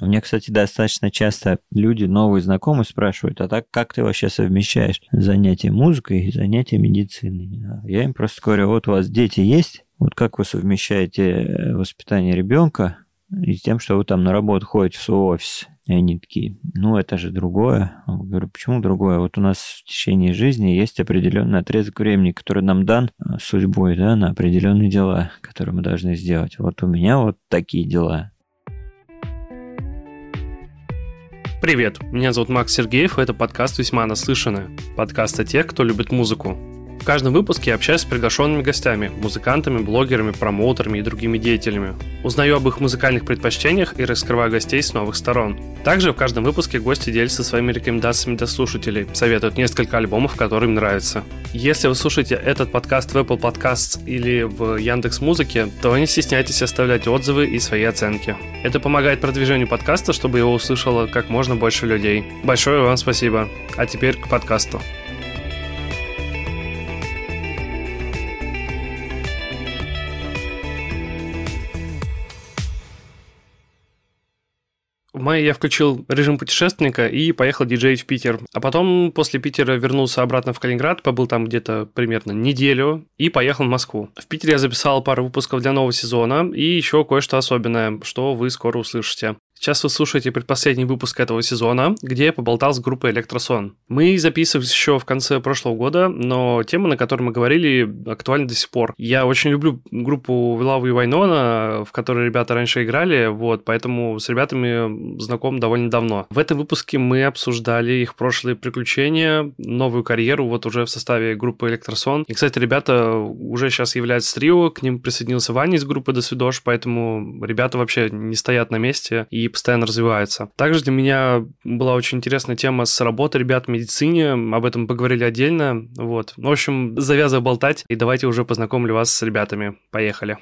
Мне, кстати, достаточно часто люди, новые знакомые, спрашивают, а так как ты вообще совмещаешь занятия музыкой и занятия медициной? А я им просто говорю, вот у вас дети есть, вот как вы совмещаете э, воспитание ребенка и тем, что вы там на работу ходите в свой офис? И они такие, ну это же другое. Я говорю, почему другое? Вот у нас в течение жизни есть определенный отрезок времени, который нам дан э, судьбой, да, на определенные дела, которые мы должны сделать. Вот у меня вот такие дела. Привет, меня зовут Макс Сергеев, и это подкаст «Весьма наслышанное». Подкаст о тех, кто любит музыку. В каждом выпуске я общаюсь с приглашенными гостями, музыкантами, блогерами, промоутерами и другими деятелями. Узнаю об их музыкальных предпочтениях и раскрываю гостей с новых сторон. Также в каждом выпуске гости делятся своими рекомендациями для слушателей, советуют несколько альбомов, которые им нравятся. Если вы слушаете этот подкаст в Apple Podcasts или в Яндекс Музыке, то не стесняйтесь оставлять отзывы и свои оценки. Это помогает продвижению подкаста, чтобы его услышало как можно больше людей. Большое вам спасибо. А теперь к подкасту. В мае я включил режим путешественника и поехал диджеить в Питер. А потом после Питера вернулся обратно в Калининград, побыл там где-то примерно неделю и поехал в Москву. В Питере я записал пару выпусков для нового сезона и еще кое-что особенное, что вы скоро услышите. Сейчас вы слушаете предпоследний выпуск этого сезона, где я поболтал с группой Электросон. Мы записывались еще в конце прошлого года, но тема, на которой мы говорили, актуальна до сих пор. Я очень люблю группу Вилавы и Вайнона, в которой ребята раньше играли, вот, поэтому с ребятами знаком довольно давно. В этом выпуске мы обсуждали их прошлые приключения, новую карьеру, вот уже в составе группы Электросон. И, кстати, ребята уже сейчас являются трио, к ним присоединился Ваня из группы Досвидош, поэтому ребята вообще не стоят на месте и постоянно развивается. Также для меня была очень интересная тема с работой ребят в медицине, об этом поговорили отдельно, вот. В общем, завязывай болтать, и давайте уже познакомлю вас с ребятами. Поехали.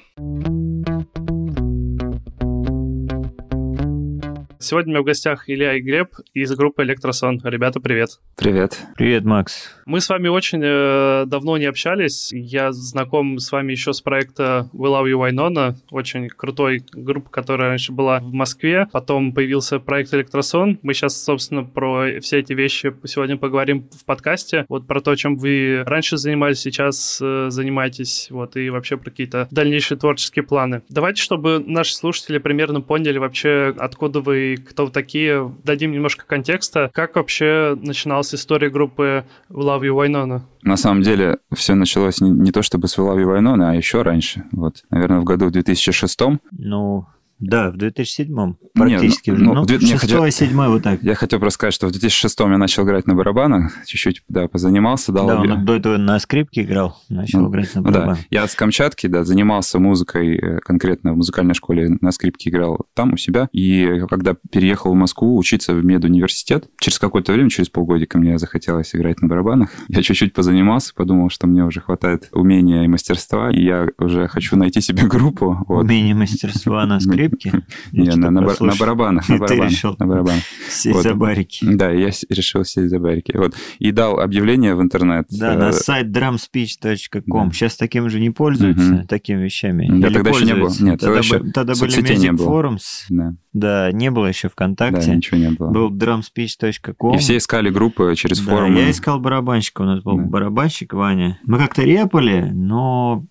Сегодня у меня в гостях Илья и Глеб из группы Электросон. Ребята, привет. Привет. Привет, Макс. Мы с вами очень э, давно не общались. Я знаком с вами еще с проекта We Love You Wynonna, очень крутой группа, которая раньше была в Москве. Потом появился проект Электросон. Мы сейчас, собственно, про все эти вещи сегодня поговорим в подкасте. Вот про то, чем вы раньше занимались, сейчас э, занимаетесь, вот, и вообще про какие-то дальнейшие творческие планы. Давайте, чтобы наши слушатели примерно поняли вообще, откуда вы кто вы такие. Дадим немножко контекста. Как вообще начиналась история группы Love You Wynonna? На самом деле, все началось не, не то чтобы с Love You Wynonna, а еще раньше. Вот, наверное, в году в 2006. Ну, да, в 2007-м практически Нет, ну. Ну, ну 6 седьмой вот так. Я хотел просто сказать, что в 2006-м я начал играть на барабанах, чуть-чуть, да, позанимался. Дал да, он до этого на скрипке играл, начал ну, играть на барабанах. Да, я с Камчатки, да, занимался музыкой э, конкретно в музыкальной школе, на скрипке играл там у себя. И когда переехал в Москву учиться в медуниверситет, через какое-то время, через полгодика мне захотелось играть на барабанах. Я чуть-чуть позанимался, подумал, что мне уже хватает умения и мастерства, и я уже хочу найти себе группу. Вот. Умение мастерства на скрипке? скрипке? Не, на, на, на барабанах. На барабанах, решил на барабанах. сесть вот. за барики. Да, я решил сесть за барики. Вот. И дал объявление в интернет. Да, на э, сайт drumspeech.com. Да. Сейчас таким же не пользуются, угу. такими вещами. Да, тогда еще не было. Нет, тогда, еще тогда были Music Forums. Да. Да, не было еще ВКонтакте. Да, ничего не было. Был drumspeech.com. И все искали группы через да, форумы. я искал барабанщика. У нас был да. барабанщик Ваня. Мы как-то репали, но,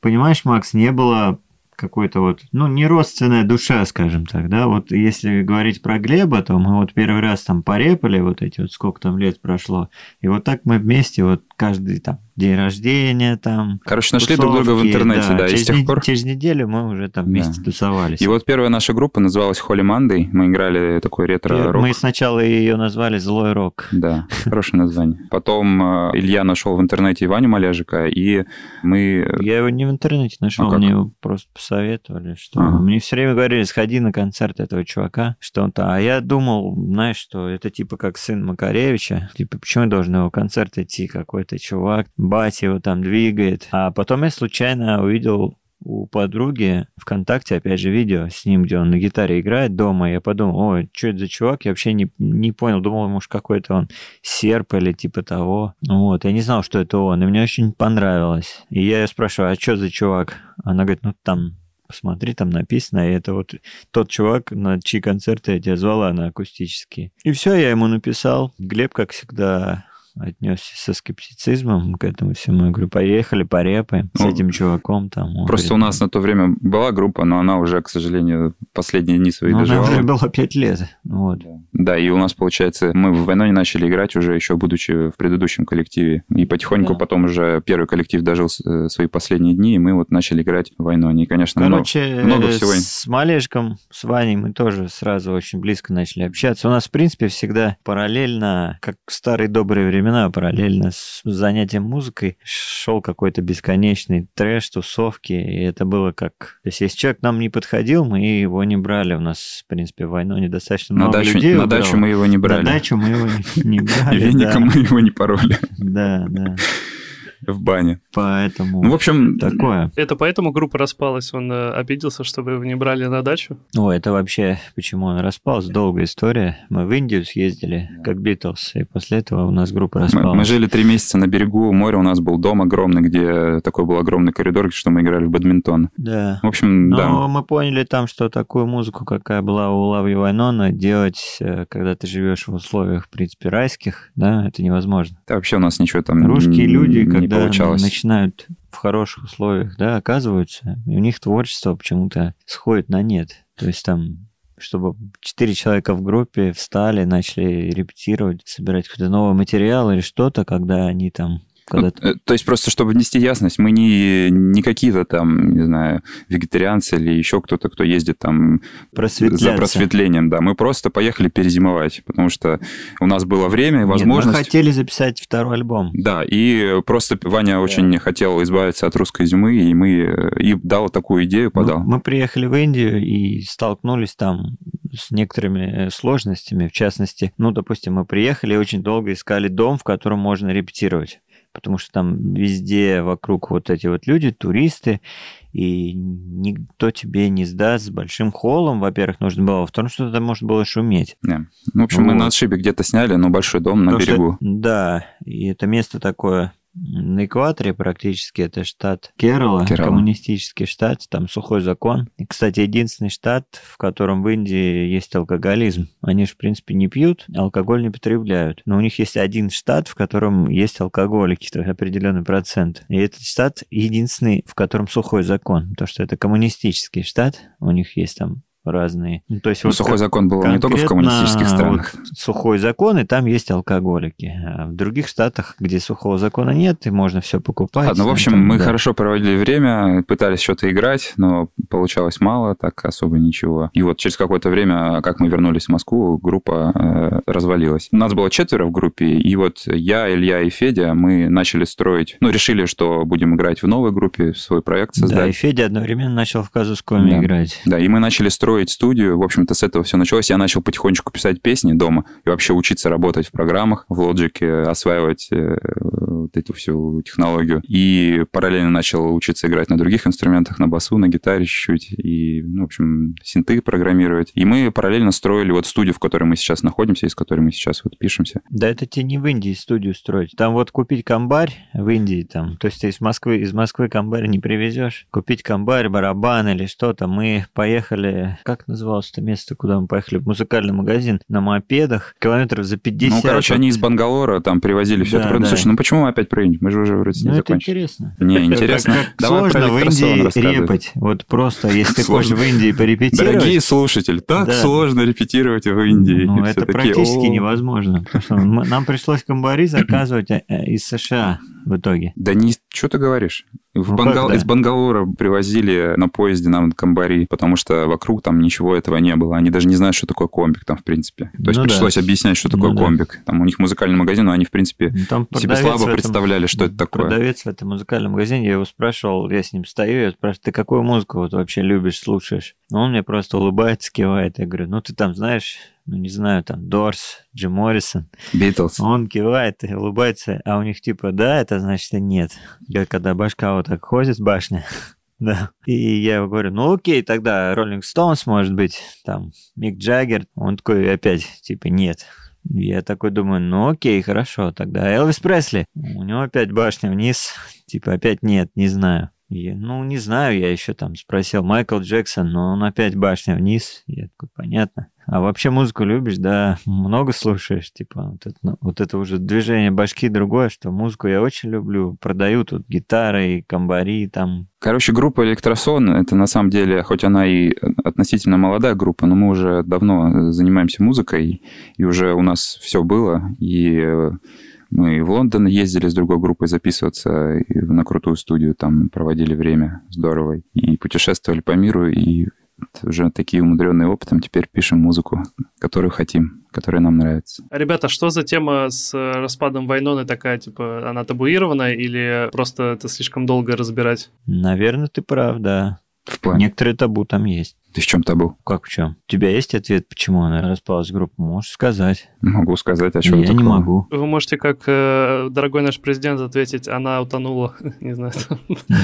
понимаешь, Макс, не было какой-то вот, ну, не родственная душа, скажем так, да, вот если говорить про Глеба, то мы вот первый раз там порепали вот эти вот, сколько там лет прошло, и вот так мы вместе вот каждый там день рождения там. Короче, нашли друг друга в интернете, да, да через и с тех пор... Через неделю мы уже там вместе да. тусовались. И вот первая наша группа называлась Holy Monday, мы играли такой ретро-рок. Мы сначала ее назвали Злой Рок. Да, хорошее название. Потом э, Илья нашел в интернете Ваню Маляжика, и мы... Я его не в интернете нашел, а мне его просто посоветовали, что... Ага. Мне все время говорили, сходи на концерт этого чувака, что он то А я думал, знаешь, что это типа как сын Макаревича, типа почему я должен на его концерт идти, какой-то чувак, батя его там двигает. А потом я случайно увидел у подруги ВКонтакте, опять же, видео с ним, где он на гитаре играет дома. Я подумал, ой, что это за чувак? Я вообще не, не понял. Думал, может, какой-то он серп или типа того. Вот, я не знал, что это он. И мне очень понравилось. И я ее спрашиваю, а что за чувак? Она говорит, ну там посмотри, там написано, и это вот тот чувак, на чьи концерты я тебя звала на акустические. И все, я ему написал. Глеб, как всегда, отнесся со скептицизмом к этому всему. Я говорю, поехали, порепаем с Ну, этим чуваком там. Он Просто у говорит, нас на то время была группа, но она уже, к сожалению, последние дни свои ну, она доживала. уже было пять лет. Вот. Да, и у нас, получается, мы в войну не начали играть уже еще будучи в предыдущем коллективе. И потихоньку Да. потом уже первый коллектив дожил э, свои последние дни, и мы вот начали играть в войну. И, конечно, много- Короче, много э, всего. с Малешком, с Ваней мы тоже сразу очень близко начали общаться. У нас, в принципе, всегда параллельно, как в старые добрые времена, параллельно с занятием музыкой шел какой-то бесконечный трэш, тусовки, и это было как... То есть, если человек к нам не подходил, мы его не брали. У нас, в принципе, в войну недостаточно на много дачу, людей на убрало. дачу мы его не брали. На дачу мы его не, брали, веником мы его не пороли Да, да. в бане. Поэтому Ну, в общем, такое. Это поэтому группа распалась, он э, обиделся, что вы его не брали на дачу? О, это вообще, почему он распался, долгая история. Мы в Индию съездили, как Битлз, и после этого у нас группа мы, распалась. мы жили три месяца на берегу моря, у нас был дом огромный, где такой был огромный коридор, что мы играли в бадминтон. Да. В общем, Но да. мы поняли там, что такую музыку, какая была у Лави Вайнона, делать, э, когда ты живешь в условиях, в принципе, райских, да, это невозможно. Да, вообще у нас ничего там Русские люди, не когда получалось. начинают в хороших условиях, да, оказываются, и у них творчество почему-то сходит на нет. То есть там чтобы четыре человека в группе встали, начали репетировать, собирать какой-то новый материал или что-то, когда они там когда Ну, э, То есть просто, чтобы внести ясность, мы не, не какие-то там, не знаю, вегетарианцы или еще кто-то, кто ездит там за просветлением, да. Мы просто поехали перезимовать, потому что у нас было время и Нет, возможность... мы хотели записать второй альбом. Да, и просто Ваня очень хотел избавиться от русской зимы, и мы и дал такую идею, Мы- подал. Мы, приехали в Индию и столкнулись там с некоторыми э, сложностями. В частности, ну, допустим, мы приехали и очень долго искали дом, в котором можно репетировать. Потому что там везде вокруг вот эти вот люди, туристы, и никто тебе не сдаст с большим холлом, во-первых, нужно было, во-вторых, что там можно было шуметь. Ну, в общем, мы Вот. на отшибе где-то сняли, но большой дом на Потому что- берегу. да, и это место такое на экваторе практически, это штат Керала, Керала. коммунистический штат, там сухой закон. И, кстати, единственный штат, в котором в Индии есть алкоголизм. Они же, в принципе, не пьют, алкоголь не потребляют. Но у них есть один штат, в котором есть алкоголики, то есть определенный процент. И этот штат единственный, в котором сухой закон, потому что это коммунистический штат, у них есть там разные... Ну, то есть Ну, вот сухой закон был не только в коммунистических странах. вот сухой закон, и там есть алкоголики. А в других штатах, где сухого закона нет, и можно все покупать. Ладно, в общем, там, мы да. хорошо проводили время, пытались что-то играть, но получалось мало, так особо ничего. И вот через какое-то время, как мы вернулись в Москву, группа э, развалилась. У нас было четверо в группе, и вот я, Илья и Федя, мы начали строить, ну, решили, что будем играть в новой группе, свой проект Да, и создать. Федя одновременно начал в Казускоме Да. играть. Да, и мы начали строить студию. В общем-то, с этого все началось. Я начал потихонечку писать песни дома и вообще учиться работать в программах, в Logic, осваивать э, вот эту всю технологию. И параллельно начал учиться играть на других инструментах, на басу, на гитаре чуть-чуть. И, ну, в общем, синты программировать. И мы параллельно строили вот студию, в которой мы сейчас находимся, и с которой мы сейчас вот пишемся. Да это тебе не в Индии студию строить. Там вот купить комбарь в Индии, там, то есть ты из Москвы, из Москвы комбарь не привезешь. Купить комбарь, барабан или что-то. Мы поехали, как называлось это место, куда мы поехали? В музыкальный магазин на мопедах, километров за 50. Ну, короче, они из Бангалора там привозили все Да, это. да. Слушай, ну почему мы опять про Индию? Мы же уже вроде с ней Ну, это интересно. Не, интересно. Как, как Давай сложно в Индии репать. Вот просто, если ты хочешь в Индии порепетировать, Дорогие слушатели, так сложно репетировать в Индии. ну, это практически невозможно. Потому что мы- нам пришлось комбари заказывать э, э, из США в итоге. Да не, что ты говоришь? В Ну, Бангал- да? Из Бангалора привозили на поезде нам комбари, потому что вокруг там ничего этого не было. Они даже не знают, что такое комбик там, в принципе. То есть Ну да. пришлось объяснять, что такое Ну да. комбик. Там у них музыкальный магазин, но они, в принципе, Ну, Там себе слабо этом- представляли, что это такое. Продавец в этом музыкальном магазине, я его спрашивал, я с ним стою, я спрашиваю, ты какую музыку вот вообще любишь, слушаешь? Ну, он мне просто улыбается, кивает. Я говорю, ну, ты там знаешь, ну, не знаю, там, Дорс, Джим Моррисон. Битлз. Он кивает и улыбается, а у них типа, да, это значит и нет. Когда башка вот так ходит, башня. Да. И я говорю, ну окей, тогда Роллинг Стоунс, может быть, там, Мик Джаггер. Он такой опять, типа, нет. Я такой думаю, ну окей, хорошо, тогда Элвис Пресли. У него опять башня вниз, типа, опять нет, не знаю. И, ну, не знаю, я еще там спросил Майкл Джексон, но он опять башня вниз. Я такой, понятно. А вообще музыку любишь, да, много слушаешь, типа, вот это, ну, вот это уже движение башки другое, что музыку я очень люблю, продаю тут гитары и комбари там. Короче, группа Электросон, это на самом деле, хоть она и относительно молодая группа, но мы уже давно занимаемся музыкой, и уже у нас все было, и мы в Лондон ездили с другой группой записываться на крутую студию, там проводили время здорово, и путешествовали по миру, и уже такие умудренные опытом, теперь пишем музыку, которую хотим, которая нам нравится. Ребята, что за тема с распадом Вайноны такая, типа, она табуирована или просто это слишком долго разбирать? Наверное, ты прав, да. В плане? Некоторые табу там есть. Ты в чем табу? Как в чем? У тебя есть ответ, почему она распалась группа? Можешь сказать. Могу сказать, а что Я такого? не могу. Вы можете, как э, дорогой наш президент, ответить, она утонула. не знаю.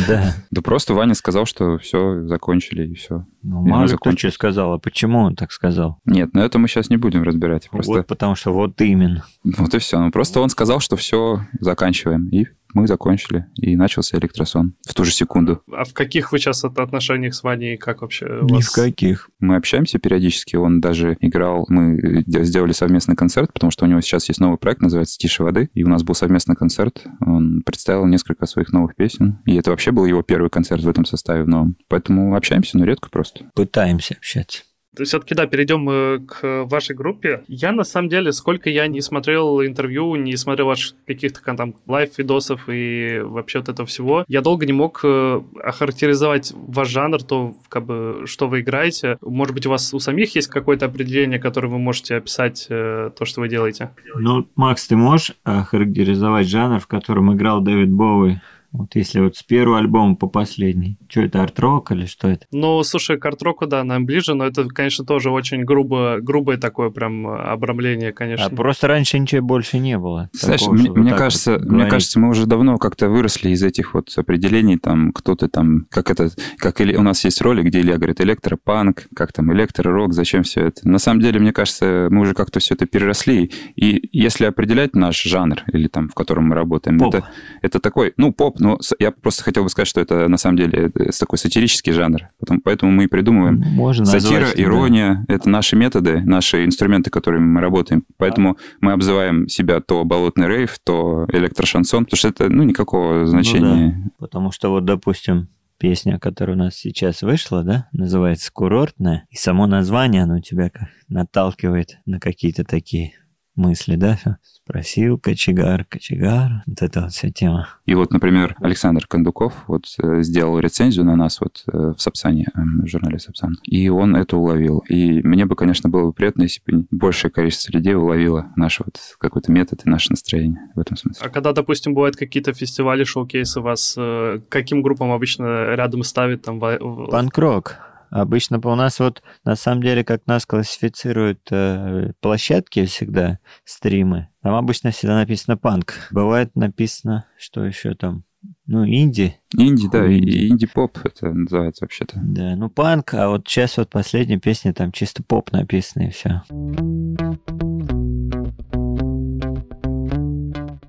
Да. Да просто Ваня сказал, что все, закончили и все. Ну, мало ли кто что сказал, а почему он так сказал? Нет, но это мы сейчас не будем разбирать. Просто... Вот потому что вот именно. Вот и все. Ну, просто он сказал, что все, заканчиваем. И мы закончили, и начался электросон в ту же секунду. А в каких вы сейчас отношениях с Ваней, как вообще? Ни вас... в каких. Мы общаемся периодически, он даже играл, мы сделали совместный концерт, потому что у него сейчас есть новый проект, называется «Тише воды», и у нас был совместный концерт, он представил несколько своих новых песен, и это вообще был его первый концерт в этом составе в новом. Поэтому общаемся, но редко просто. Пытаемся общаться все-таки, да, перейдем э, к вашей группе. Я, на самом деле, сколько я не смотрел интервью, не смотрел ваших каких-то там лайв-видосов и вообще вот этого всего, я долго не мог э, охарактеризовать ваш жанр, то, как бы, что вы играете. Может быть, у вас у самих есть какое-то определение, которое вы можете описать э, то, что вы делаете? Ну, Макс, ты можешь охарактеризовать жанр, в котором играл Дэвид Боуи? Вот если вот с первого альбома по последний. Что это, арт-рок или что это? Ну, слушай, к арт-року, да, нам ближе, но это, конечно, тоже очень грубо, грубое такое прям обрамление, конечно. А просто раньше ничего больше не было. Знаешь, такого, мне, мне кажется, вот мне кажется, мы уже давно как-то выросли из этих вот определений, там, кто-то там, как это, как или, у нас есть ролик, где Илья говорит электропанк, как там электро-рок, зачем все это. На самом деле, мне кажется, мы уже как-то все это переросли, и если определять наш жанр, или там, в котором мы работаем, поп. это, это такой, ну, поп, ну, я просто хотел бы сказать, что это на самом деле такой сатирический жанр. Поэтому мы и придумываем. Можно Сатира, назвать, ирония да. – это наши методы, наши инструменты, которыми мы работаем. Поэтому мы обзываем себя то болотный рейв, то электрошансон, потому что это ну, никакого значения. Ну, да. Потому что вот, допустим, песня, которая у нас сейчас вышла, да, называется «Курортная», и само название, оно тебя наталкивает на какие-то такие мысли, да, спросил, кочегар, кочегар, вот эта вот вся тема. И вот, например, Александр Кондуков вот э, сделал рецензию на нас вот э, в Сапсане, эм, в журнале Сапсан, и он это уловил. И мне бы, конечно, было бы приятно, если бы большее количество людей уловило наш вот какой-то метод и наше настроение в этом смысле. А когда, допустим, бывают какие-то фестивали, шоу-кейсы, вас э, каким группам обычно рядом ставят там? Панк-рок. Обычно у нас вот, на самом деле, как нас классифицируют э, площадки всегда, стримы, там обычно всегда написано панк. Бывает написано, что еще там, ну, инди. Инди, да, инди. инди-поп это называется вообще-то. Да, ну панк, а вот сейчас вот последняя песня, там чисто поп написано и все.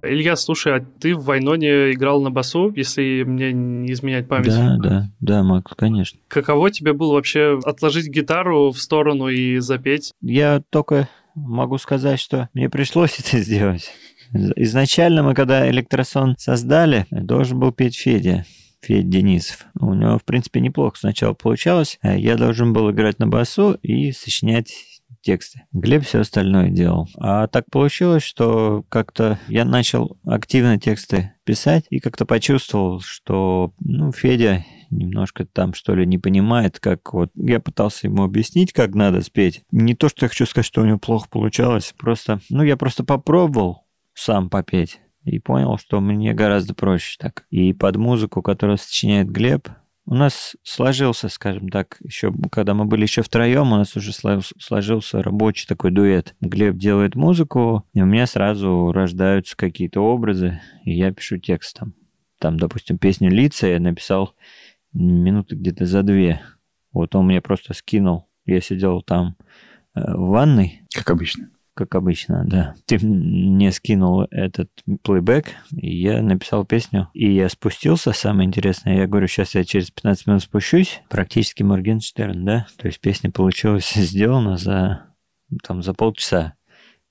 Илья, слушай, а ты в Вайноне играл на басу, если мне не изменять память? Да, да, да, Макс, конечно. Каково тебе было вообще отложить гитару в сторону и запеть? Я только могу сказать, что мне пришлось это сделать. Изначально мы, когда электросон создали, должен был петь Федя. Федя Денисов. У него, в принципе, неплохо сначала получалось. Я должен был играть на басу и сочинять тексты. Глеб все остальное делал. А так получилось, что как-то я начал активно тексты писать и как-то почувствовал, что, ну, Федя немножко там, что ли, не понимает, как вот... Я пытался ему объяснить, как надо спеть. Не то, что я хочу сказать, что у него плохо получалось, просто... Ну, я просто попробовал сам попеть и понял, что мне гораздо проще так. И под музыку, которую сочиняет Глеб, у нас сложился, скажем так, еще, когда мы были еще втроем, у нас уже сложился рабочий такой дуэт. Глеб делает музыку, и у меня сразу рождаются какие-то образы, и я пишу текст там. Там, допустим, песню «Лица» я написал минуты где-то за две. Вот он мне просто скинул. Я сидел там э, в ванной. Как обычно. Как обычно, да. Ты мне скинул этот плейбэк, и я написал песню, и я спустился, самое интересное, я говорю, сейчас я через 15 минут спущусь, практически Моргенштерн, да, то есть песня получилась сделана за, там, за полчаса.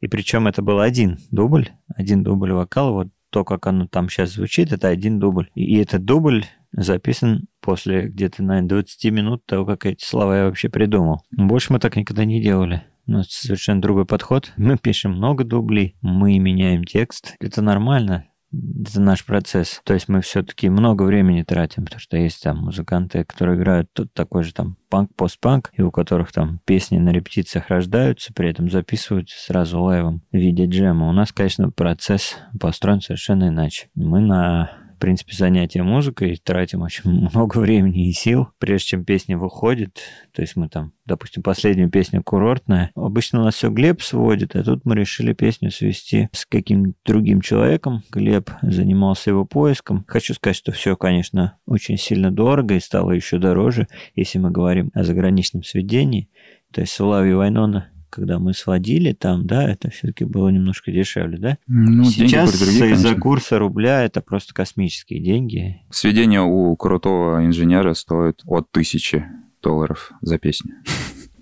И причем это был один дубль, один дубль вокала, вот то, как оно там сейчас звучит, это один дубль. И этот дубль записан после где-то, наверное, 20 минут того, как эти слова я вообще придумал. Больше мы так никогда не делали. У нас совершенно другой подход. Мы пишем много дублей, мы меняем текст. Это нормально, это наш процесс. То есть мы все-таки много времени тратим, потому что есть там музыканты, которые играют тут такой же там панк, постпанк, и у которых там песни на репетициях рождаются, при этом записываются сразу лайвом в виде джема. У нас, конечно, процесс построен совершенно иначе. Мы на принципе, занятия музыкой, тратим очень много времени и сил, прежде чем песня выходит. То есть мы там, допустим, последнюю песню курортная. Обычно у нас все Глеб сводит, а тут мы решили песню свести с каким-то другим человеком. Глеб занимался его поиском. Хочу сказать, что все, конечно, очень сильно дорого и стало еще дороже, если мы говорим о заграничном сведении. То есть Славий Вайнона когда мы сводили там, да, это все-таки было немножко дешевле, да? Ну, Сейчас из-за курса рубля это просто космические деньги. Сведение у крутого инженера стоит от тысячи долларов за песню.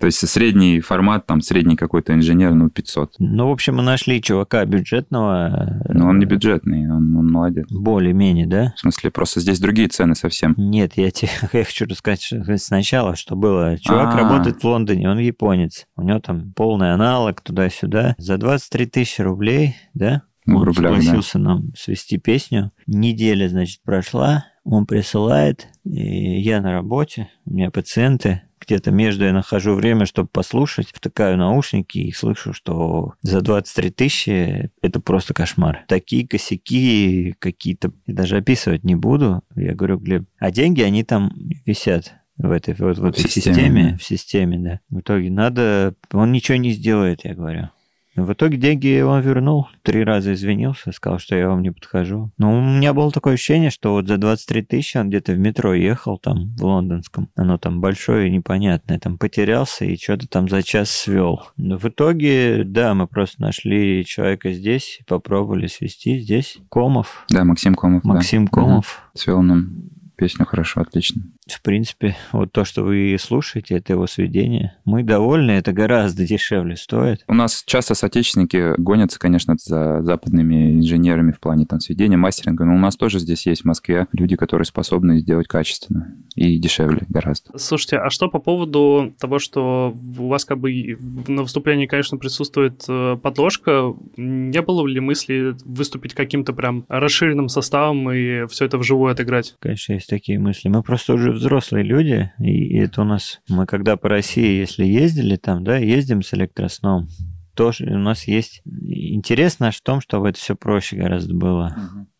То есть средний формат, там, средний какой-то инженер, ну, 500. Ну, в общем, мы нашли чувака бюджетного. Но он не бюджетный, он, он молодец. Более-менее, да? В смысле, просто здесь другие цены совсем. Нет, я тебе я хочу рассказать сначала, что было. Чувак А-а-а. работает в Лондоне, он японец. У него там полный аналог туда-сюда. За 23 тысячи рублей, да? Ну, он рублях, да. согласился нам свести песню. Неделя, значит, прошла. Он присылает, и я на работе, у меня пациенты, где-то между я нахожу время, чтобы послушать, втыкаю наушники и слышу, что за 23 тысячи это просто кошмар. Такие косяки какие-то, даже описывать не буду. Я говорю, Глеб, а деньги, они там висят в этой, вот, в этой системе, системе, в системе, да. В итоге надо, он ничего не сделает, я говорю. В итоге деньги он вернул, три раза извинился, сказал, что я вам не подхожу. Но у меня было такое ощущение, что вот за 23 тысячи он где-то в метро ехал там, в лондонском. Оно там большое и непонятное. Там потерялся и что-то там за час свел. Но в итоге, да, мы просто нашли человека здесь, попробовали свести здесь. Комов, Да, Максим Комов. да. Максим Комов. Свел нам песню хорошо, отлично. В принципе, вот то, что вы слушаете, это его сведение. Мы довольны, это гораздо дешевле стоит. У нас часто соотечественники гонятся, конечно, за западными инженерами в плане там сведения, мастеринга, но у нас тоже здесь есть в Москве люди, которые способны сделать качественно и дешевле гораздо. Слушайте, а что по поводу того, что у вас как бы на выступлении, конечно, присутствует э, подложка, не было ли мысли выступить каким-то прям расширенным составом и все это вживую отыграть? Конечно, есть такие мысли. Мы просто уже взрослые люди, и это у нас... Мы когда по России, если ездили там, да, ездим с электросном, тоже у нас есть... Интерес наш в том, чтобы это все проще гораздо было.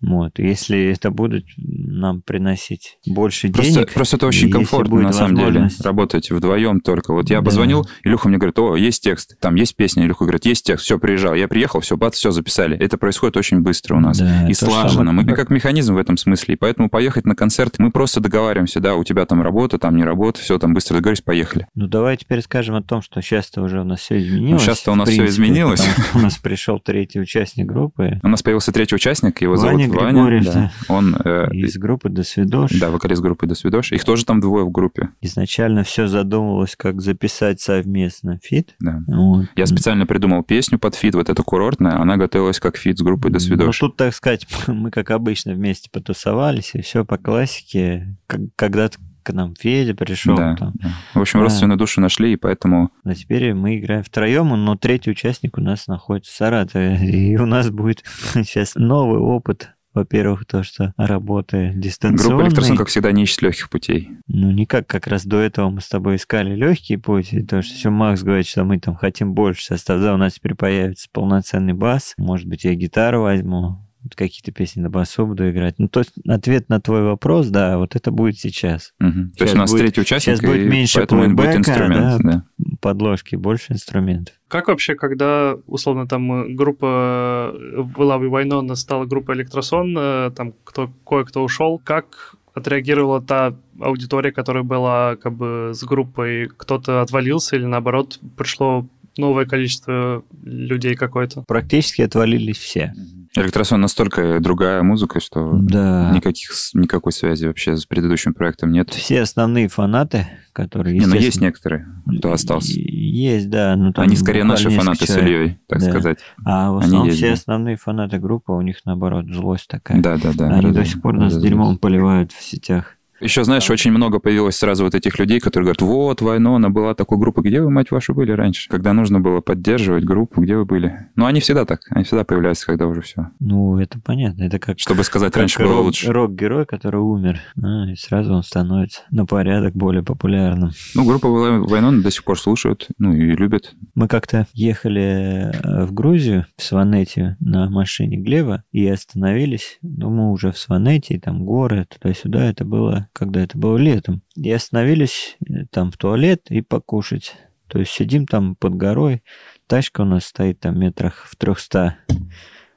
Вот. Если это будет нам приносить больше Просто, денег... просто это очень комфортно, на самом деле. Работаете вдвоем только. Вот я Да. позвонил, Илюха мне говорит, о, есть текст, там есть песня. Илюха говорит, есть текст, все, приезжал. Я приехал, все, бац, все записали. Это происходит очень быстро у нас. Да, и слаженно. мы- как механизм в этом смысле. И поэтому поехать на концерт, мы просто договариваемся, да, у тебя там работа, там не работа, все, там быстро договорились, поехали. Ну, давай теперь скажем о том, что сейчас-то уже у нас все изменилось. щас-то у нас принципе, изменилось. потому что У нас пришел третий участник группы У нас появился третий участник, его Ваня зовут Григорьев, да. Он, э, из группы «До свидос». да, вокалист группы «До свидос». Их тоже там двое в группе. Изначально все задумывалось, как записать совместно feat. Да. Вот. Я специально придумал песню под feat, вот эта курортная, она готовилась как feat с группой «До Ну, свидос». тут, так сказать, мы, как обычно, вместе потусовались, и все по классике. Когда-то к нам Федя пришел, Да, там. да. В общем, Да. родственную душу нашли, и поэтому а теперь мы играем втроем, но третий участник у нас находится в Саратове, и у нас будет сейчас новый опыт. Во-первых, то, что работы группа дистанционной. Электросон, как всегда, не ищет легких путей. Ну, никак, как раз до этого мы с тобой искали легкий путь, и то, что все Макс говорит, что мы там хотим больше состав, да, у нас теперь появится полноценный бас, может быть, я гитару возьму, какие-то песни на басу буду играть. Ну, то есть ответ на твой вопрос, да, вот это будет сейчас. Мгм. То Щас есть у нас будет- третий участник, щас будет меньше поэтому будет инструмент. да. да. Подложки, больше инструментов. Как вообще, когда, условно, там э, группа Вылавы Вайнона стала группой Электросон, э, там кто, кое-кто ушел, как отреагировала та аудитория, которая была как бы с группой, кто-то отвалился или наоборот пришло новое количество людей какое-то. Практически отвалились все. Электросон настолько другая музыка, что Да. никаких, никакой связи вообще с предыдущим проектом нет. Все основные фанаты, которые... Не, но есть некоторые, кто остался. Есть, да. Ну, там Они скорее наши фанаты с человек. Ильей, так Да. сказать. А в Они основном есть, все да. основные фанаты группы, у них, наоборот, злость такая. Да, да, да. Они раз- до сих пор нас раз- дерьмом поливают в сетях. Еще, знаешь, очень много появилось сразу вот этих людей, которые говорят, вот, Вайнона была такой группа, где вы, мать вашу, были раньше? Когда нужно было поддерживать группу, где вы были? Ну, они всегда так, они всегда появляются, когда уже все. Ну, это понятно. Это как, Чтобы сказать, как раньше было рок- лучше. рок-герой, который умер. А, и сразу он становится на порядок более популярным. Ну, группа Вайнона до сих пор слушают, ну, и любят. Мы как-то ехали э, в Грузию, в Сванете на машине Глеба и остановились. Ну, мы уже в Сванете, там горы, туда-сюда. Это было, когда это было летом. И остановились э, там в туалет и покушать. То есть сидим там под горой, тачка у нас стоит там метрах в трехста.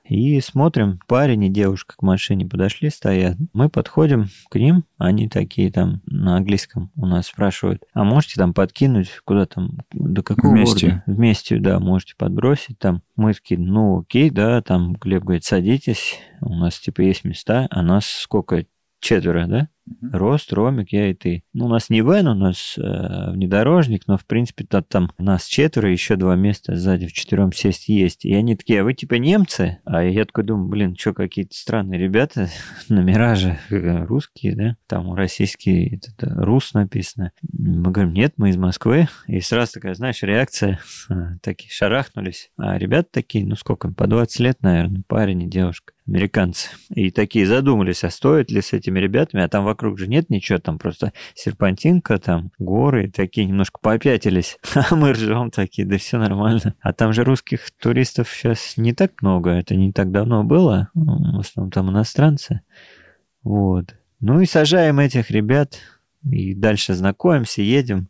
И смотрим, парень и девушка к машине подошли, стоят. Мы подходим к ним, они такие там на английском у нас спрашивают, а можете там подкинуть куда там, до какого Вместе. города? Вместе, да, можете подбросить там. Мы такие, ну окей, да, там Глеб говорит, садитесь, у нас типа есть места, а нас сколько, четверо, да? Рост, Ромик, я и ты. Ну, у нас не вен, у нас э, внедорожник, но, в принципе, то, там нас четверо, еще два места сзади в четвером сесть есть. И они такие, а вы типа немцы? А я такой думаю, блин, что какие-то странные ребята, номера же э, русские, да? Там российские, это, рус написано. Мы говорим, нет, мы из Москвы. И сразу такая, знаешь, реакция, э, такие шарахнулись. А ребята такие, ну сколько, по 20 лет, наверное, парень и девушка американцы. И такие задумались, а стоит ли с этими ребятами, а там вокруг же нет ничего, там просто серпантинка, там горы, такие немножко попятились. А мы ржем такие, да все нормально. А там же русских туристов сейчас не так много, это не так давно было, в основном там иностранцы. Вот. Ну и сажаем этих ребят, и дальше знакомимся, едем.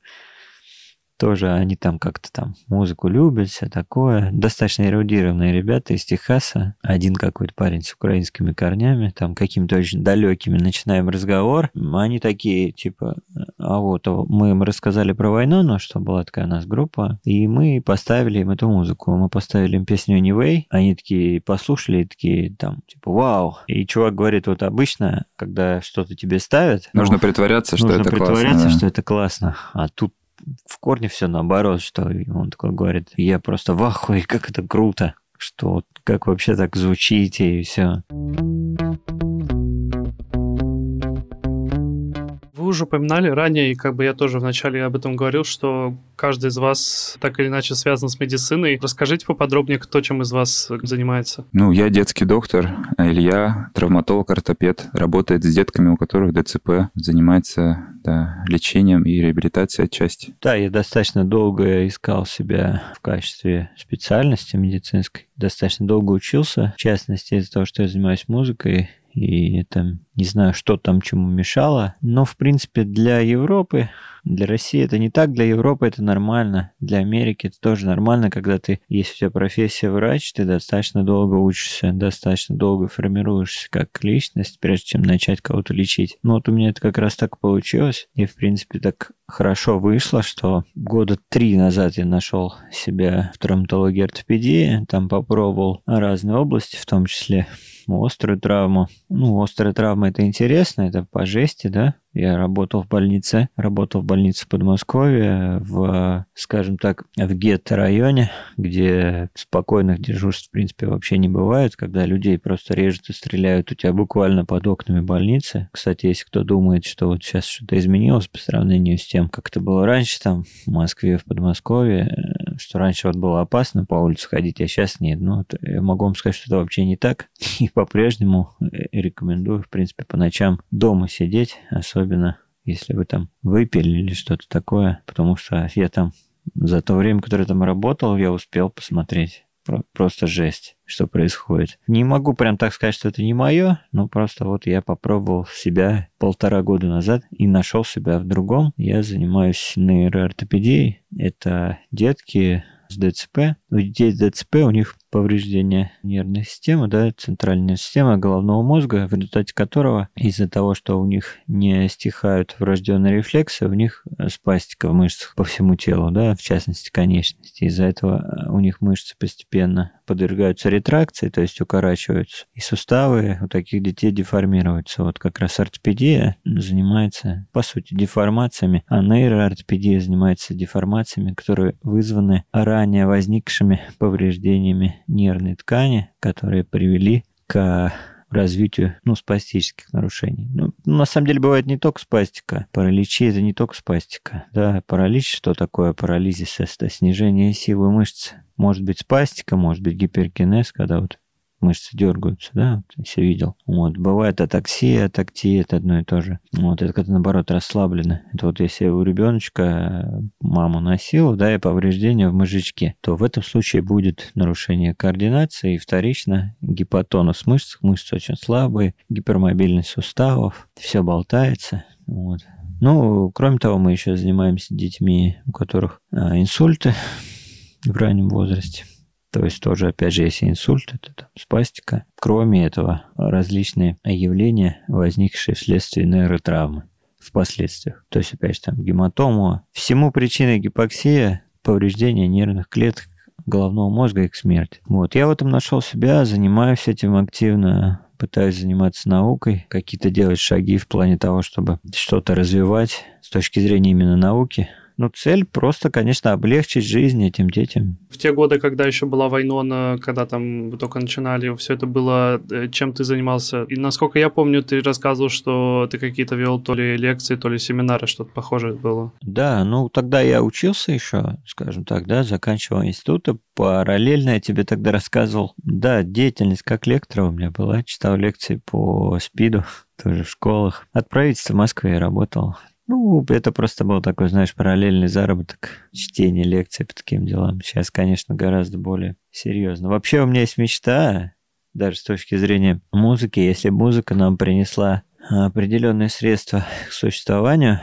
Тоже они там как-то там музыку любят, все такое. Достаточно эрудированные ребята из Техаса. Один какой-то парень с украинскими корнями, там какими-то очень далекими. Начинаем разговор. Они такие, типа, а вот а мы им рассказали про войну, но что была такая у нас группа, и мы поставили им эту музыку. Мы поставили им песню Anyway. Они такие послушали, и такие там, типа, вау. И чувак говорит, вот обычно, когда что-то тебе ставят... Нужно ну, притворяться, что нужно это притворяться, классно. да. что это классно. А тут в корне все наоборот, что он такой говорит, я просто в ахуе, как это круто, что как вообще так звучите и все. Вы уже упоминали ранее, и как бы я тоже вначале об этом говорил, что каждый из вас так или иначе связан с медициной. Расскажите поподробнее, кто чем из вас занимается. Ну, я детский доктор, а Илья травматолог, ортопед, работает с детками, у которых ДЦП, занимается да, лечением и реабилитацией отчасти. Да, я достаточно долго искал себя в качестве специальности медицинской, достаточно долго учился, в частности из-за того, что я занимаюсь музыкой, и это не знаю, что там чему мешало, но в принципе для Европы, для России это не так, для Европы это нормально, для Америки это тоже нормально, когда ты, если у тебя профессия врач, ты достаточно долго учишься, достаточно долго формируешься как личность, прежде чем начать кого-то лечить. Ну вот у меня это как раз так получилось, и в принципе так хорошо вышло, что года три назад я нашел себя в травматологии ортопедии, там попробовал разные области, в том числе острую травму. Ну, острая травма это интересно, это по жести, да. Я работал в больнице, работал в больнице в Подмосковье, в, скажем так, в гетто-районе, где спокойных дежурств, в принципе, вообще не бывает, когда людей просто режут и стреляют у тебя буквально под окнами больницы. Кстати, если кто думает, что вот сейчас что-то изменилось по сравнению с тем, как это было раньше, там, в Москве, в Подмосковье, что раньше вот было опасно по улице ходить, а сейчас нет. Ну, я могу вам сказать, что это вообще не так. И по-прежнему рекомендую, в принципе, по ночам дома сидеть, особенно если вы там выпили или что-то такое, потому что я там за то время, которое я там работал, я успел посмотреть. Просто жесть, что происходит. Не могу прям так сказать, что это не мое, но просто вот я попробовал себя полтора года назад и нашел себя в другом. Я занимаюсь нейроортопедией. Это детки с ДЦП. У детей с ДЦП у них повреждение нервной системы, да, центральной системы головного мозга, в результате которого из-за того, что у них не стихают врожденные рефлексы, у них спастика в мышцах по всему телу, да, в частности конечности. Из-за этого у них мышцы постепенно подвергаются ретракции, то есть укорачиваются, и суставы у таких детей деформируются. Вот как раз ортопедия занимается, по сути, деформациями, а нейроортопедия занимается деформациями, которые вызваны ранее возникшими повреждениями нервной ткани, которые привели к развитию, ну, спастических нарушений. Ну, на самом деле бывает не только спастика. Параличи – это не только спастика. Да, паралич, что такое парализис? Это снижение силы мышц. Может быть спастика, может быть гиперкинез, когда вот мышцы дергаются, да, если видел. Вот, бывает атаксия, атактия, это одно и то же. Вот, это когда, наоборот, расслаблено. Это вот если у ребеночка маму носил, да, и повреждение в мозжечке, то в этом случае будет нарушение координации и вторично гипотонус мышц, мышцы очень слабые, гипермобильность суставов, все болтается, вот. Ну, кроме того, мы еще занимаемся детьми, у которых а, инсульты в раннем возрасте. То есть тоже, опять же, если инсульт, это там, спастика. Кроме этого, различные явления, возникшие вследствие нейротравмы в последствиях. То есть, опять же, там гематома. Всему причиной гипоксия, повреждение нервных клеток головного мозга и к смерти. Вот, я в этом нашел себя, занимаюсь этим активно, пытаюсь заниматься наукой, какие-то делать шаги в плане того, чтобы что-то развивать с точки зрения именно науки, ну, цель просто, конечно, облегчить жизнь этим детям. В те годы, когда еще была война, когда там вы только начинали, все это было, э, чем ты занимался? И насколько я помню, ты рассказывал, что ты какие-то вел то ли лекции, то ли семинары, что-то похожее было. Да, ну тогда я учился еще, скажем так, да, заканчивал институт, параллельно я тебе тогда рассказывал, да, деятельность как лектора у меня была, читал лекции по СПИДу, тоже в школах. От правительства Москвы я работал. Ну, это просто был такой, знаешь, параллельный заработок, чтение лекций по таким делам. Сейчас, конечно, гораздо более серьезно. Вообще у меня есть мечта, даже с точки зрения музыки, если музыка нам принесла определенные средства к существованию,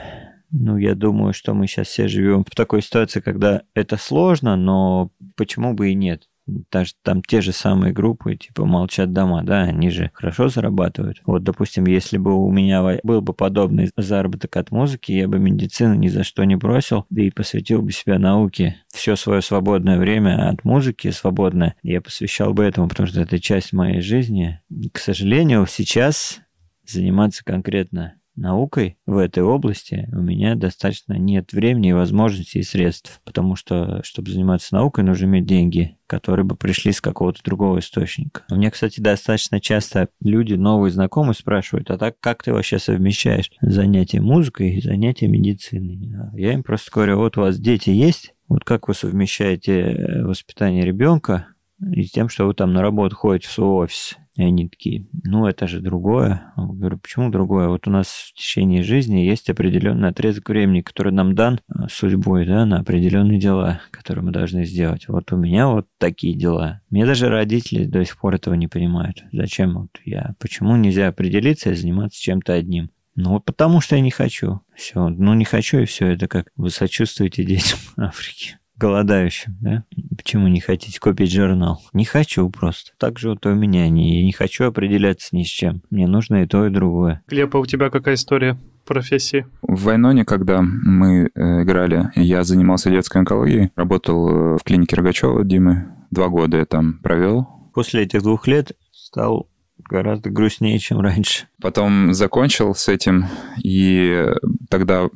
ну, я думаю, что мы сейчас все живем в такой ситуации, когда это сложно, но почему бы и нет? Даже там те же самые группы, типа «Молчат дома», да, они же хорошо зарабатывают. Вот, допустим, если бы у меня был бы подобный заработок от музыки, я бы медицину ни за что не бросил, да и посвятил бы себя науке. Все свое свободное время от музыки свободное я посвящал бы этому, потому что это часть моей жизни. К сожалению, сейчас заниматься конкретно наукой в этой области у меня достаточно нет времени возможностей и средств, потому что, чтобы заниматься наукой, нужно иметь деньги, которые бы пришли с какого-то другого источника. У меня, кстати, достаточно часто люди, новые знакомые, спрашивают, а так как ты вообще совмещаешь занятия музыкой и занятия медициной? А я им просто говорю, вот у вас дети есть, вот как вы совмещаете э, воспитание ребенка и тем, что вы там на работу ходите в свой офис. И они такие, ну это же другое. Я говорю, почему другое? Вот у нас в течение жизни есть определенный отрезок времени, который нам дан а, судьбой, да, на определенные дела, которые мы должны сделать. Вот у меня вот такие дела. Мне даже родители до сих пор этого не понимают. Зачем вот я? Почему нельзя определиться и заниматься чем-то одним? Ну, вот потому что я не хочу. Все, ну не хочу и все. Это как вы сочувствуете детям Африки голодающим, да? Почему не хотите купить журнал? Не хочу просто. Так же вот у меня не, я не хочу определяться ни с чем. Мне нужно и то, и другое. Глеб, а у тебя какая история? профессии? В Вайноне, когда мы э, играли, я занимался детской онкологией, работал э, в клинике Рогачева Димы. Два года я там провел. После этих двух лет стал гораздо грустнее, чем раньше. Потом закончил с этим, и тогда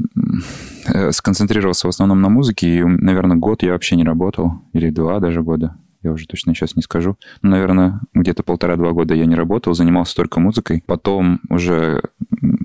э, сконцентрировался в основном на музыке, и, наверное, год я вообще не работал, или два даже года. Я уже точно сейчас не скажу. Но, наверное, где-то полтора-два года я не работал, занимался только музыкой. Потом уже,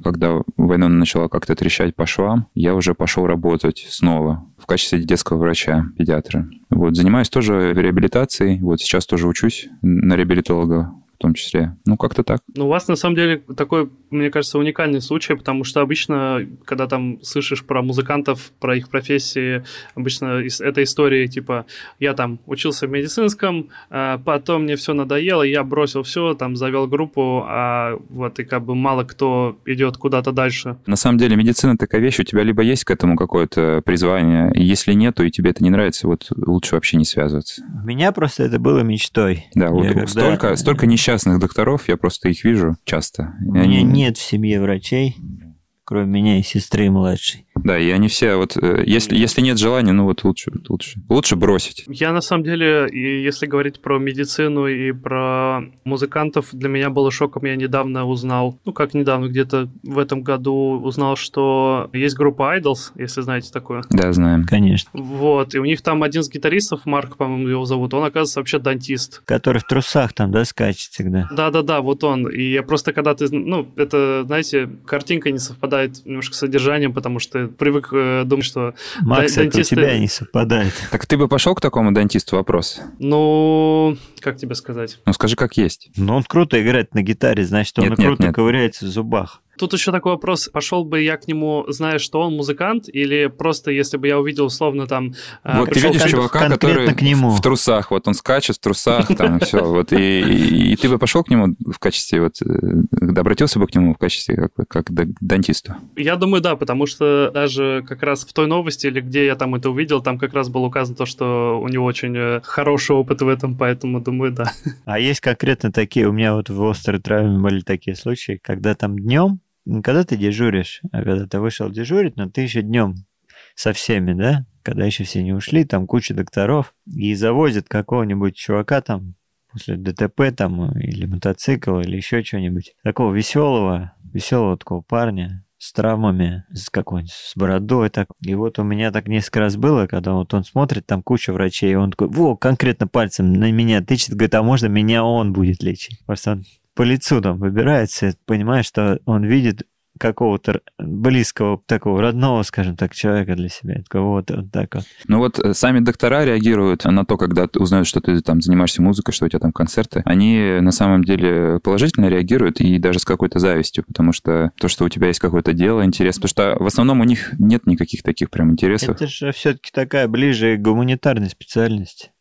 когда война начала как-то трещать по швам, я уже пошел работать снова в качестве детского врача, педиатра. Вот, занимаюсь тоже реабилитацией. Вот сейчас тоже учусь на реабилитолога том числе. Ну, как-то так. Ну, у вас на самом деле такой, мне кажется, уникальный случай, потому что обычно, когда там слышишь про музыкантов, про их профессии, обычно эта история типа я там учился в медицинском, а потом мне все надоело, я бросил все, там завел группу, а вот и как бы мало кто идет куда-то дальше. На самом деле медицина такая вещь, у тебя либо есть к этому какое-то призвание, если нет, то и тебе это не нравится, вот лучше вообще не связываться. У меня просто это было мечтой. Да, вот когда... столько, столько несчастных докторов, я просто их вижу часто. У меня они... нет в семье врачей, кроме меня и сестры младшей. Да, и они все вот, э, если, если нет желания, ну вот лучше, лучше, лучше бросить. Я на самом деле, если говорить про медицину и про музыкантов, для меня было шоком, я недавно узнал, ну как недавно, где-то в этом году узнал, что есть группа Idols, если знаете такое. Да, знаем. Конечно. Вот, и у них там один из гитаристов, Марк, по-моему, его зовут, он, оказывается, вообще дантист. Который в трусах там, да, скачет всегда. Да-да-да, вот он. И я просто когда ты, ну, это, знаете, картинка не совпадает немножко с содержанием, потому что привык э, думать, что Макс, дантисты... это у тебя не совпадает. Так ты бы пошел к такому дантисту вопрос? Ну, как тебе сказать? Ну, скажи, как есть. Ну, он круто играет на гитаре, значит, он нет, круто нет. ковыряется в зубах. Тут еще такой вопрос, пошел бы я к нему, зная, что он музыкант, или просто если бы я увидел условно там... А, вот ты видишь чувака, который к нему. в трусах, вот он скачет в трусах, там все, вот, и, и, ты бы пошел к нему в качестве, вот, э, обратился бы к нему в качестве как, как дантисту? Я думаю, да, потому что даже как раз в той новости, или где я там это увидел, там как раз было указано то, что у него очень э, хороший опыт в этом, поэтому думаю, да. А есть конкретно такие, у меня вот в острой травме были такие случаи, когда там днем не когда ты дежуришь, а когда ты вышел дежурить, но ты еще днем со всеми, да, когда еще все не ушли, там куча докторов, и завозят какого-нибудь чувака там после ДТП там или мотоцикл или еще что-нибудь. Такого веселого, веселого такого парня с травмами, с какой-нибудь, с бородой так. И вот у меня так несколько раз было, когда вот он смотрит, там куча врачей, и он такой, во, конкретно пальцем на меня тычет, говорит, а можно меня он будет лечить? Просто он по лицу там выбирается, понимаешь, что он видит какого-то близкого, такого родного, скажем так, человека для себя. Кого-то вот так вот. Ну вот э, сами доктора реагируют на то, когда узнают, что ты там занимаешься музыкой, что у тебя там концерты. Они на самом деле положительно реагируют и даже с какой-то завистью, потому что то, что у тебя есть какое-то дело, интерес, потому что в основном у них нет никаких таких прям интересов. Это же все-таки такая ближе гуманитарная специальность.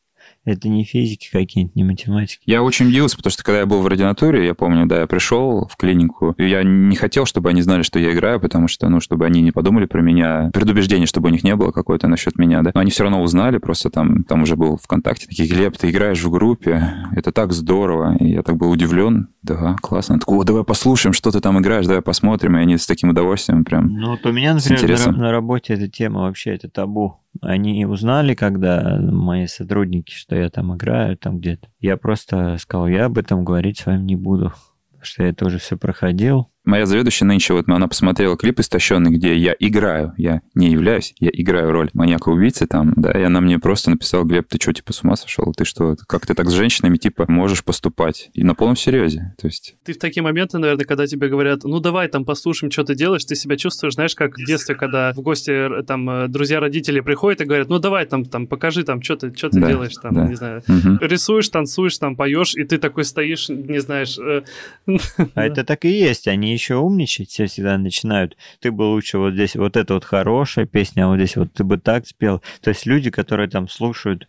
Это не физики какие-нибудь, не математики. Я очень удивился, потому что когда я был в ординатуре, я помню, да, я пришел в клинику, и я не хотел, чтобы они знали, что я играю, потому что, ну, чтобы они не подумали про меня, предубеждение, чтобы у них не было какое-то насчет меня, да. Но они все равно узнали, просто там, там уже был ВКонтакте, такие, Глеб, ты играешь в группе, это так здорово. И я так был удивлен, да, классно. Такой, о, давай послушаем, что ты там играешь, давай посмотрим, и они с таким удовольствием прям Ну, вот у меня, например, на, на работе эта тема вообще, это табу. Они узнали, когда мои сотрудники, что я там играю, там где-то. Я просто сказал, я об этом говорить с вами не буду, что я тоже все проходил. Моя заведующая нынче, вот она посмотрела клип истощенный, где я играю, я не являюсь, я играю роль маньяка-убийцы там, да, и она мне просто написала, Глеб, ты что, типа, с ума сошел? Ты что, как ты так с женщинами, типа, можешь поступать? И на полном серьезе, то есть... Ты в такие моменты, наверное, когда тебе говорят, ну, давай там послушаем, что ты делаешь, ты себя чувствуешь, знаешь, как в детстве, когда в гости э, там э, друзья-родители приходят и говорят, ну, давай там, там, покажи там, что ты, что ты да, делаешь там, да. не знаю, угу. рисуешь, танцуешь, там, поешь, и ты такой стоишь, не знаешь... Э, а это так и есть, они еще умничать, все всегда начинают, ты бы лучше вот здесь, вот это вот хорошая песня, а вот здесь вот ты бы так спел. То есть люди, которые там слушают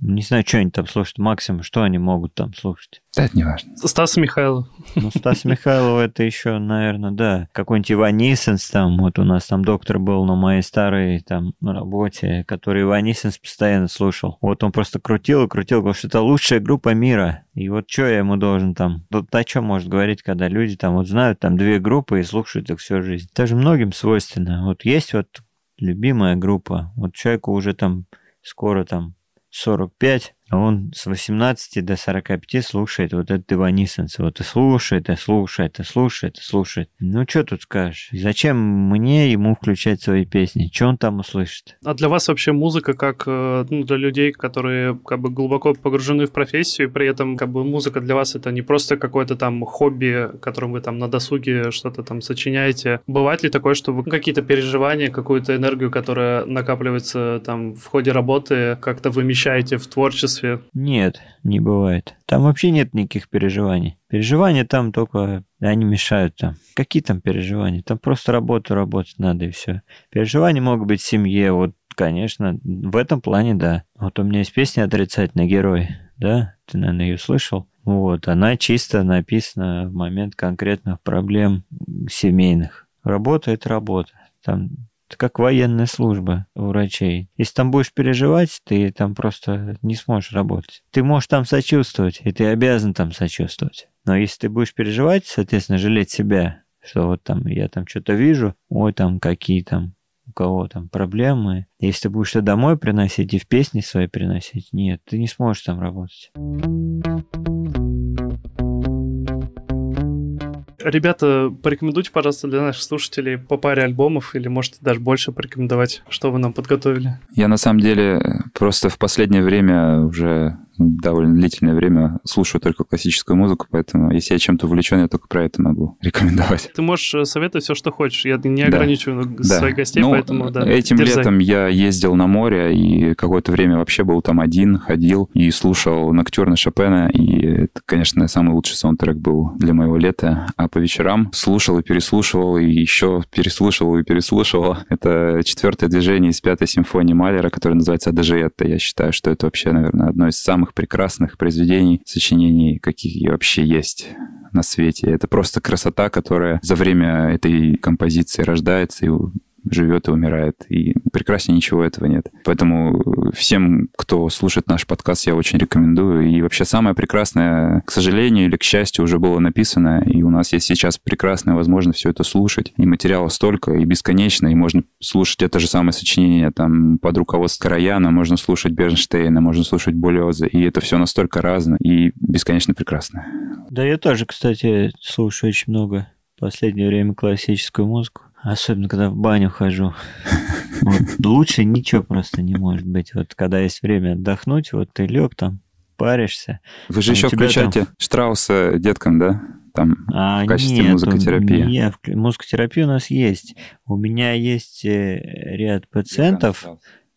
не знаю, что они там слушают, максимум, что они могут там слушать. Да, это не важно. Стас Михайлов. Ну, Стас Михайлов это еще, наверное, да. Какой-нибудь Иванисенс там, вот у нас там доктор был на моей старой там работе, который Иванисенс постоянно слушал. Вот он просто крутил и крутил, говорил, что это лучшая группа мира. И вот что я ему должен там... Тут о чем может говорить, когда люди там вот знают там две группы и слушают их всю жизнь. Это же многим свойственно. Вот есть вот любимая группа, вот человеку уже там скоро там 45, а он с 18 до 45 слушает вот этот Иванисенс. Вот и слушает, и слушает, и слушает, и слушает. Ну, что тут скажешь? Зачем мне ему включать свои песни? Что он там услышит? А для вас вообще музыка как э, ну, для людей, которые как бы глубоко погружены в профессию, и при этом как бы музыка для вас это не просто какое-то там хобби, которым вы там на досуге что-то там сочиняете. Бывает ли такое, что вы какие-то переживания, какую-то энергию, которая накапливается там в ходе работы, как-то вымещаете в творчестве присутствие? Нет, не бывает. Там вообще нет никаких переживаний. Переживания там только, они мешают там. Какие там переживания? Там просто работу работать надо и все. Переживания могут быть в семье, вот, конечно, в этом плане, да. Вот у меня есть песня «Отрицательный герой», да? Ты, наверное, ее слышал? Вот, она чисто написана в момент конкретных проблем семейных. Работа – это работа. Там это как военная служба у врачей. Если там будешь переживать, ты там просто не сможешь работать. Ты можешь там сочувствовать, и ты обязан там сочувствовать. Но если ты будешь переживать, соответственно, жалеть себя, что вот там я там что-то вижу, ой, там какие там у кого там проблемы. Если ты будешь это домой приносить и в песни свои приносить, нет, ты не сможешь там работать. Ребята, порекомендуйте, пожалуйста, для наших слушателей по паре альбомов или можете даже больше порекомендовать, что вы нам подготовили. Я на самом деле просто в последнее время уже довольно длительное время слушаю только классическую музыку, поэтому если я чем-то увлечен, я только про это могу рекомендовать. Ты можешь э, советовать все, что хочешь. Я не ограничиваю да. своих гостей, ну, поэтому да. Этим дерзай. летом я ездил на море и какое-то время вообще был там один, ходил и слушал Ноктюрна Шопена, и это, конечно, самый лучший саундтрек был для моего лета. А по вечерам слушал и переслушивал, и еще переслушивал и переслушивал. Это четвертое движение из пятой симфонии Малера, которое называется «Адажиетта». Я считаю, что это вообще, наверное, одно из самых самых прекрасных произведений, сочинений, каких вообще есть на свете. Это просто красота, которая за время этой композиции рождается и живет и умирает. И прекраснее ничего этого нет. Поэтому всем, кто слушает наш подкаст, я очень рекомендую. И вообще самое прекрасное, к сожалению или к счастью, уже было написано. И у нас есть сейчас прекрасная возможность все это слушать. И материала столько, и бесконечно. И можно слушать это же самое сочинение там под руководством Караяна, можно слушать Бернштейна, можно слушать Болеза. И это все настолько разно и бесконечно прекрасно. Да, я тоже, кстати, слушаю очень много в последнее время классическую музыку. Особенно, когда в баню хожу. Вот, лучше ничего просто не может быть. Вот когда есть время отдохнуть, вот ты лег там, паришься. Вы же еще включаете там... Штрауса деткам, да? Там а, в качестве нет, музыкотерапии. Нет, музыкотерапия у нас есть. У меня есть э, ряд пациентов,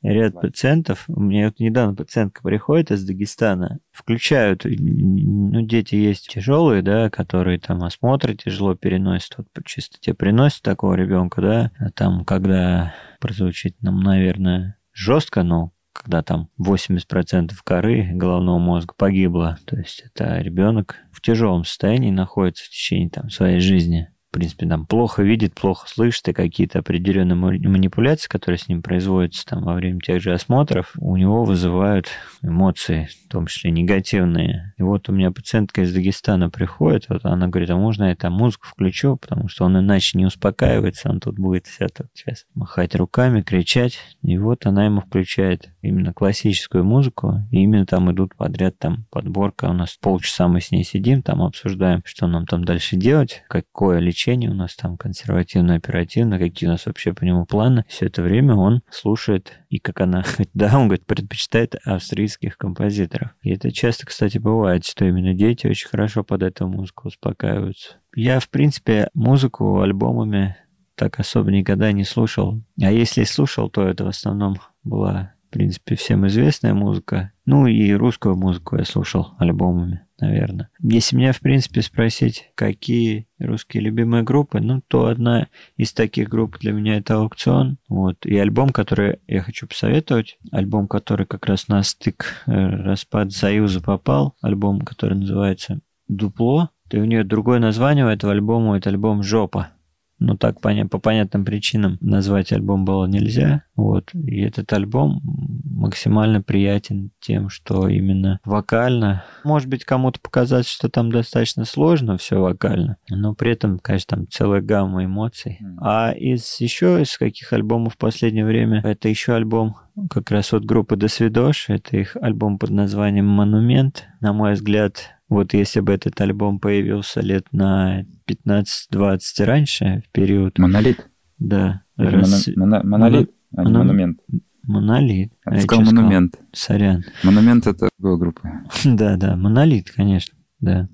ряд пациентов, у меня вот недавно пациентка приходит из Дагестана, включают, ну, дети есть тяжелые, да, которые там осмотры тяжело переносят, вот чисто тебе приносят такого ребенка, да, а там, когда прозвучит нам, наверное, жестко, но когда там 80% коры головного мозга погибло, то есть это ребенок в тяжелом состоянии находится в течение там своей жизни, принципе, там плохо видит, плохо слышит, и какие-то определенные манипуляции, которые с ним производятся там во время тех же осмотров, у него вызывают эмоции, в том числе негативные. И вот у меня пациентка из Дагестана приходит, вот она говорит, а можно я там музыку включу, потому что он иначе не успокаивается, он тут будет вся тут сейчас махать руками, кричать. И вот она ему включает именно классическую музыку, и именно там идут подряд там подборка. У нас полчаса мы с ней сидим, там обсуждаем, что нам там дальше делать, какое лечение у нас там консервативно, оперативно, какие у нас вообще по нему планы. Все это время он слушает, и как она, да, он говорит, предпочитает австрийских композиторов. И это часто, кстати, бывает, что именно дети очень хорошо под эту музыку успокаиваются. Я, в принципе, музыку альбомами так особо никогда не слушал. А если слушал, то это в основном была, принципе, всем известная музыка. Ну и русскую музыку я слушал альбомами наверное. Если меня, в принципе, спросить, какие русские любимые группы, ну, то одна из таких групп для меня это «Аукцион». Вот. И альбом, который я хочу посоветовать, альбом, который как раз на стык э, распад Союза попал, альбом, который называется «Дупло». И у нее другое название у этого альбома, это альбом «Жопа». Ну, так по понятным причинам назвать альбом было нельзя. Вот. И этот альбом максимально приятен тем, что именно вокально. Может быть, кому-то показать, что там достаточно сложно все вокально, но при этом, конечно, там целая гамма эмоций. А из еще из каких альбомов в последнее время, это еще альбом как раз от группы Досвидош. Это их альбом под названием «Монумент». На мой взгляд, вот если бы этот альбом появился лет на 15-20 раньше, в период... Монолит? Да. Раз... Моно... Монолит, а не Моно... монумент. Монолит. Я сказал монумент. Сорян. Монумент это другая группа. да, да, монолит, конечно, да.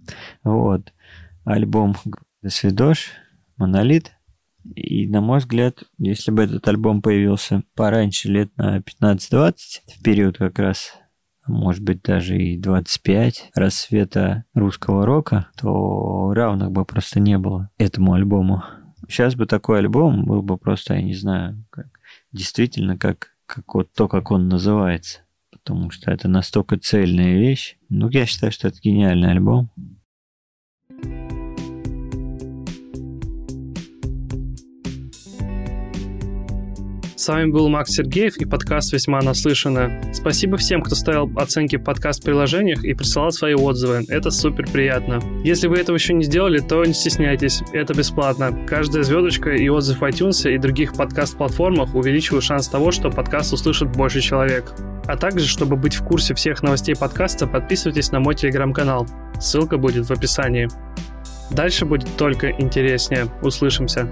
Вот. Альбом Свидош, Монолит. И, на мой взгляд, если бы этот альбом появился пораньше, лет на 15-20, в период как раз может быть, даже и 25 рассвета русского рока, то равных бы просто не было этому альбому. Сейчас бы такой альбом был бы просто, я не знаю, как, действительно как, как вот то, как он называется. Потому что это настолько цельная вещь. Ну, я считаю, что это гениальный альбом. С вами был Макс Сергеев и подкаст «Весьма наслышано». Спасибо всем, кто ставил оценки в подкаст-приложениях и присылал свои отзывы. Это супер приятно. Если вы этого еще не сделали, то не стесняйтесь, это бесплатно. Каждая звездочка и отзыв в iTunes и других подкаст-платформах увеличивают шанс того, что подкаст услышит больше человек. А также, чтобы быть в курсе всех новостей подкаста, подписывайтесь на мой телеграм-канал. Ссылка будет в описании. Дальше будет только интереснее. Услышимся.